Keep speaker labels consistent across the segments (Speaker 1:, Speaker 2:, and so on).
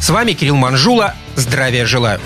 Speaker 1: С вами Кирилл Манжула. Здравия желаю.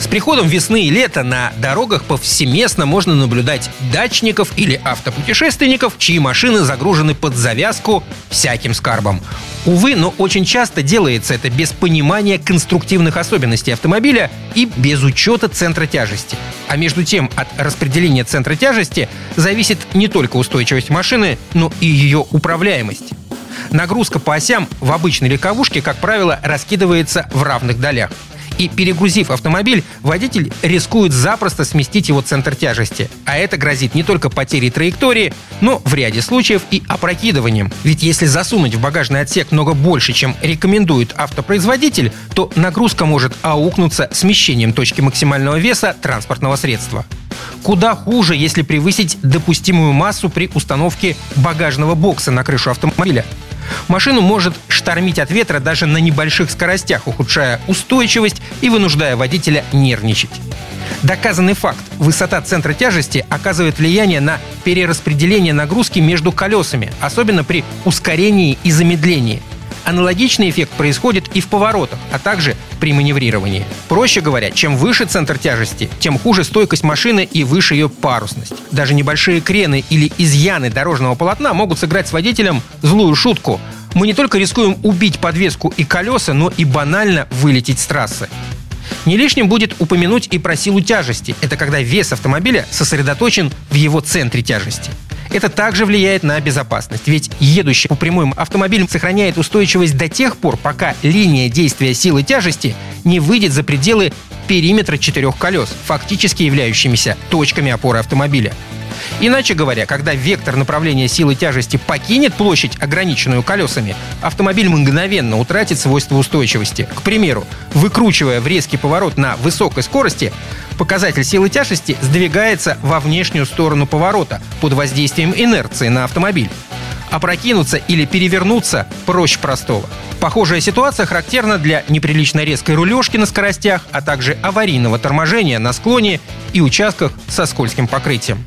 Speaker 1: С приходом весны и лета на дорогах повсеместно можно наблюдать дачников или автопутешественников, чьи машины загружены под завязку всяким скарбом. Увы, но очень часто делается это без понимания конструктивных особенностей автомобиля и без учета центра тяжести. А между тем, от распределения центра тяжести зависит не только устойчивость машины, но и ее управляемость. Нагрузка по осям в обычной легковушке, как правило, раскидывается в равных долях. И перегрузив автомобиль, водитель рискует запросто сместить его центр тяжести. А это грозит не только потерей траектории, но в ряде случаев и опрокидыванием. Ведь если засунуть в багажный отсек много больше, чем рекомендует автопроизводитель, то нагрузка может аукнуться смещением точки максимального веса транспортного средства. Куда хуже, если превысить допустимую массу при установке багажного бокса на крышу автомобиля. Машину может штормить от ветра даже на небольших скоростях, ухудшая устойчивость и вынуждая водителя нервничать. Доказанный факт. Высота центра тяжести оказывает влияние на перераспределение нагрузки между колесами, особенно при ускорении и замедлении. Аналогичный эффект происходит и в поворотах, а также при маневрировании. Проще говоря, чем выше центр тяжести, тем хуже стойкость машины и выше ее парусность. Даже небольшие крены или изъяны дорожного полотна могут сыграть с водителем злую шутку. Мы не только рискуем убить подвеску и колеса, но и банально вылететь с трассы. Не лишним будет упомянуть и про силу тяжести. Это когда вес автомобиля сосредоточен в его центре тяжести. Это также влияет на безопасность, ведь едущий по прямым автомобиль сохраняет устойчивость до тех пор, пока линия действия силы тяжести не выйдет за пределы периметра четырех колес, фактически являющимися точками опоры автомобиля. Иначе говоря, когда вектор направления силы тяжести покинет площадь, ограниченную колесами, автомобиль мгновенно утратит свойства устойчивости. К примеру, выкручивая в резкий поворот на высокой скорости, показатель силы тяжести сдвигается во внешнюю сторону поворота под воздействием инерции на автомобиль. Опрокинуться или перевернуться проще простого. Похожая ситуация характерна для неприлично резкой рулежки на скоростях, а также аварийного торможения на склоне и участках со скользким покрытием.